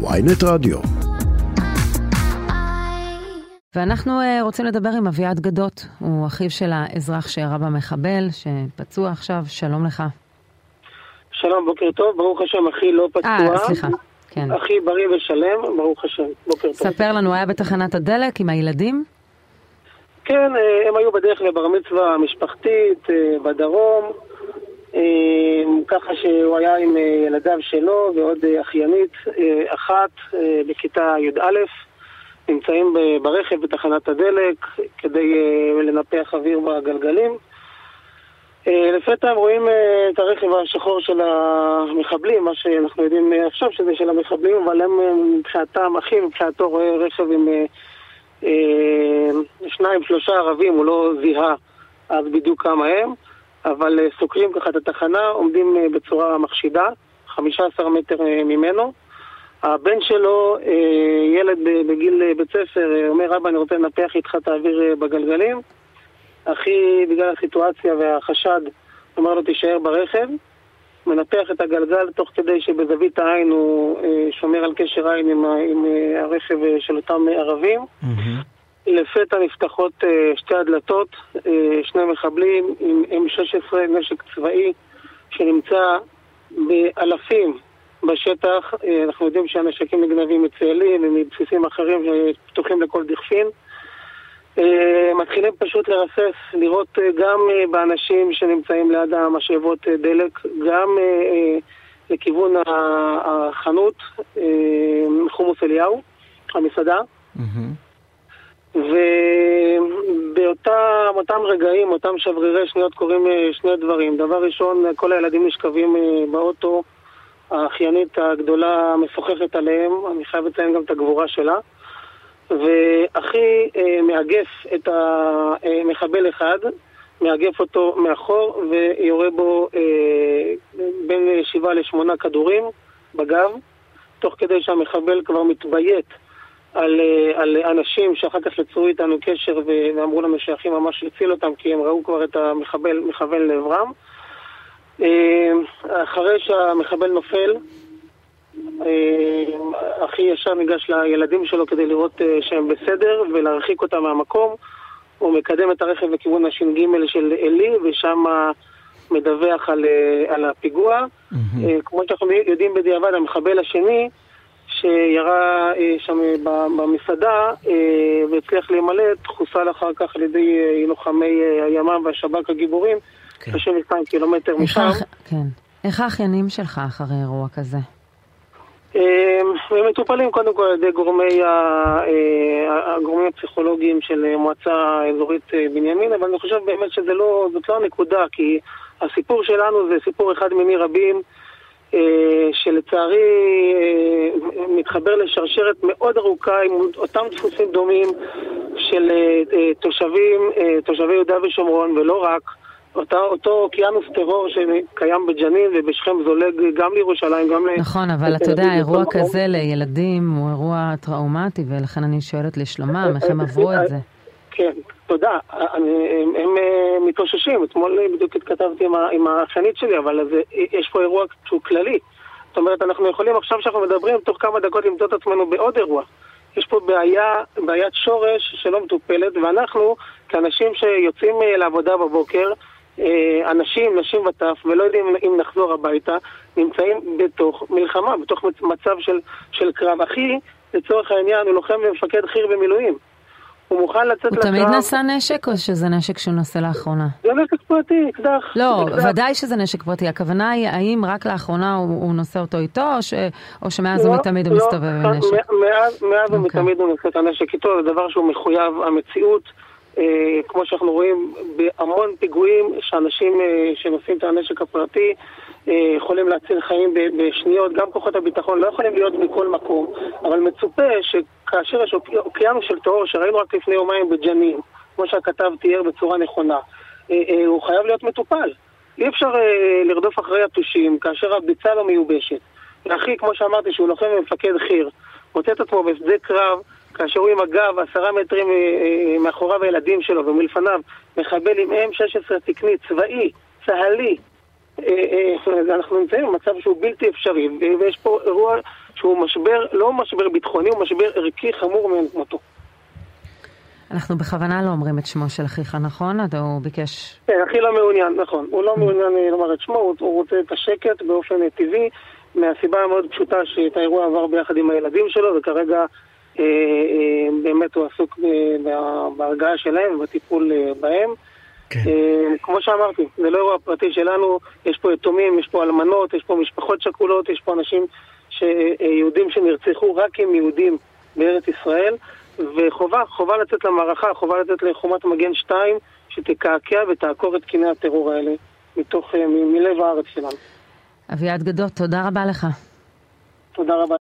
ויינט רדיו. ואנחנו uh, רוצים לדבר עם אביעד גדות, הוא אחיו של האזרח שירה במחבל, שפצוע עכשיו, שלום לך. שלום, בוקר טוב, ברוך השם, אחי לא פצוע. אה, סליחה, כן. אחי בריא ושלם, ברוך השם, בוקר טוב. ספר לנו, היה בתחנת הדלק עם הילדים? כן, אה, הם היו בדרך לבר מצווה משפחתית אה, בדרום, אה, ככה שהוא היה עם ילדיו שלו ועוד אחיינית אחת בכיתה י"א, נמצאים ברכב בתחנת הדלק כדי לנפח אוויר בגלגלים. לפתע הם רואים את הרכב השחור של המחבלים, מה שאנחנו יודעים עכשיו שזה של המחבלים, אבל הם מבחינתם, אחי מבחינתו רואה רכב עם אה, שניים, שלושה ערבים, הוא לא זיהה אז בדיוק כמה הם, אבל אה, סוקרים ככה את התחנה, עומדים אה, בצורה מחשידה, 15 מטר ממנו. הבן שלו, ילד בגיל בית ספר, אומר, אבא, אני רוצה לנפח איתך את האוויר בגלגלים. אחי, בגלל הסיטואציה והחשד, אומר לו, תישאר ברכב. מנפח את הגלגל תוך כדי שבזווית העין הוא אה, שומר על קשר עין עם, עם אה, הרכב אה, של אותם ערבים. Mm-hmm. לפתע נפתחות שתי הדלתות, שני מחבלים עם M16, נשק צבאי, שנמצא באלפים בשטח. אנחנו יודעים שהנשקים נגנבים מצאלים ומבסיסים אחרים שפתוחים לכל דכפין. אה, מתחילים פשוט לרסס, לראות אה, גם אה, באנשים שנמצאים ליד המשאבות דלק, גם לכיוון החנות, חומוס אליהו, המסעדה. ובאותם רגעים, אותם שברירי שניות קורים שני דברים. דבר ראשון, כל הילדים נשכבים באוטו, האחיינית הגדולה משוחחת עליהם, אני חייב לציין גם את הגבורה שלה. ואחי אה, מאגף את המחבל אחד, מאגף אותו מאחור ויורה בו אה, בין שבעה לשמונה כדורים בגב, תוך כדי שהמחבל כבר מתביית על, אה, על אנשים שאחר כך יצרו איתנו קשר ואמרו לנו שהאחי ממש הציל אותם כי הם ראו כבר את המחבל מכוון לעברם. אה, אחרי שהמחבל נופל, אה, אחי ישר ניגש לילדים שלו כדי לראות שהם בסדר ולהרחיק אותם מהמקום. הוא מקדם את הרכב לכיוון הש"ג של עלי, ושם מדווח על, על הפיגוע. Mm-hmm. כמו שאנחנו יודעים בדיעבד, המחבל השני, שירה שם במסעדה והצליח להימלט, חוסל אחר כך על ידי לוחמי הימ"מ והשב"כ הגיבורים, כן. 32 קילומטר משם. כן. איך האחיינים שלך אחרי אירוע כזה? הם מטופלים קודם כל על ידי גורמי אה, הגורמים הפסיכולוגיים של מועצה אזורית אה, בנימין, אבל אני חושב באמת שזאת לא, לא הנקודה, כי הסיפור שלנו זה סיפור אחד מיני רבים, אה, שלצערי מתחבר לשרשרת מאוד ארוכה עם אותם דפוסים דומים של תושבים, תושבי יהודה ושומרון, ולא רק. אותה, אותו אוקיינוס טרור שקיים בג'נין ובשכם זולג גם לירושלים, גם ל... נכון, אבל אתה יודע, אירוע כזה לילדים הוא אירוע טראומטי, ולכן אני שואלת לשלומם, איך הם עברו את זה. כן, תודה. הם, הם מתאוששים, אתמול בדיוק התכתבתי עם האחיינית שלי, אבל זה, יש פה אירוע שהוא כללי. אומרת, אנחנו יכולים עכשיו שאנחנו מדברים, תוך כמה דקות למצוא את עצמנו בעוד אירוע. יש פה בעיה, בעיית שורש שלא מטופלת, ואנחנו, כאנשים שיוצאים לעבודה בבוקר, אה, אנשים, נשים וטף, ולא יודעים אם נחזור הביתה, נמצאים בתוך מלחמה, בתוך מצב של, של קרב. אחי, לצורך העניין, הוא לוחם ומפקד חי"ר במילואים. הוא מוכן לצאת לקרב. הוא תמיד נשא נשק או שזה נשק שהוא נושא לאחרונה? זה נשק פרטי, אקדח. לא, אקדח. ודאי שזה נשק פרטי. הכוונה היא, האם רק לאחרונה הוא, הוא נושא אותו איתו, או, ש, או שמאז לא, ומתמיד לא, הוא מסתובב עם נשק? מאז, מאז okay. אוקיי. ומתמיד הוא נושא את הנשק איתו, זה דבר שהוא מחויב המציאות. אה, כמו שאנחנו רואים בהמון פיגועים שאנשים אה, שנושאים את הנשק הפרטי אה, יכולים להציל חיים בשניות, גם כוחות הביטחון לא יכולים להיות מכל מקום, אבל מצופה שכאשר יש אוקיינוס של טרור שראינו רק לפני יומיים בג'נין, כמו שהכתב תיאר בצורה נכונה, הוא חייב להיות מטופל. אי אפשר לרדוף אחרי יתושים כאשר הביצה לא מיובשת. ואחי, כמו שאמרתי, שהוא לוחם ומפקד חי"ר, מוצא את עצמו בשדה קרב כאשר הוא עם הגב עשרה מטרים אה, אה, מאחוריו הילדים שלו ומלפניו מחבל עם M16 תקני, צבאי, צה"לי, אה, אנחנו נמצאים במצב שהוא בלתי אפשרי, ויש פה אירוע שהוא משבר, לא משבר ביטחוני, הוא משבר ערכי חמור מאין כמותו. אנחנו בכוונה לא אומרים את שמו של אחיך, נכון? הוא ביקש... כן, אחי לא מעוניין, נכון. הוא לא מעוניין אה, לומר את שמו, הוא רוצה את השקט באופן טבעי, מהסיבה המאוד פשוטה שאת האירוע עבר ביחד עם הילדים שלו, וכרגע באמת הוא עסוק בהרגעה שלהם ובטיפול אה, בהם. כן. אה, כמו שאמרתי, זה לא אירוע פרטי שלנו, יש פה יתומים, יש פה אלמנות, יש פה משפחות שכולות, יש פה אנשים, ש... אה, יהודים שנרצחו רק עם יהודים בארץ ישראל. וחובה, חובה לצאת למערכה, חובה לצאת לחומת מגן 2, שתקעקע ותעקור את קיני הטרור האלה מתוך, מלב הארץ שלנו. אביעד גדות, תודה רבה לך. תודה רבה.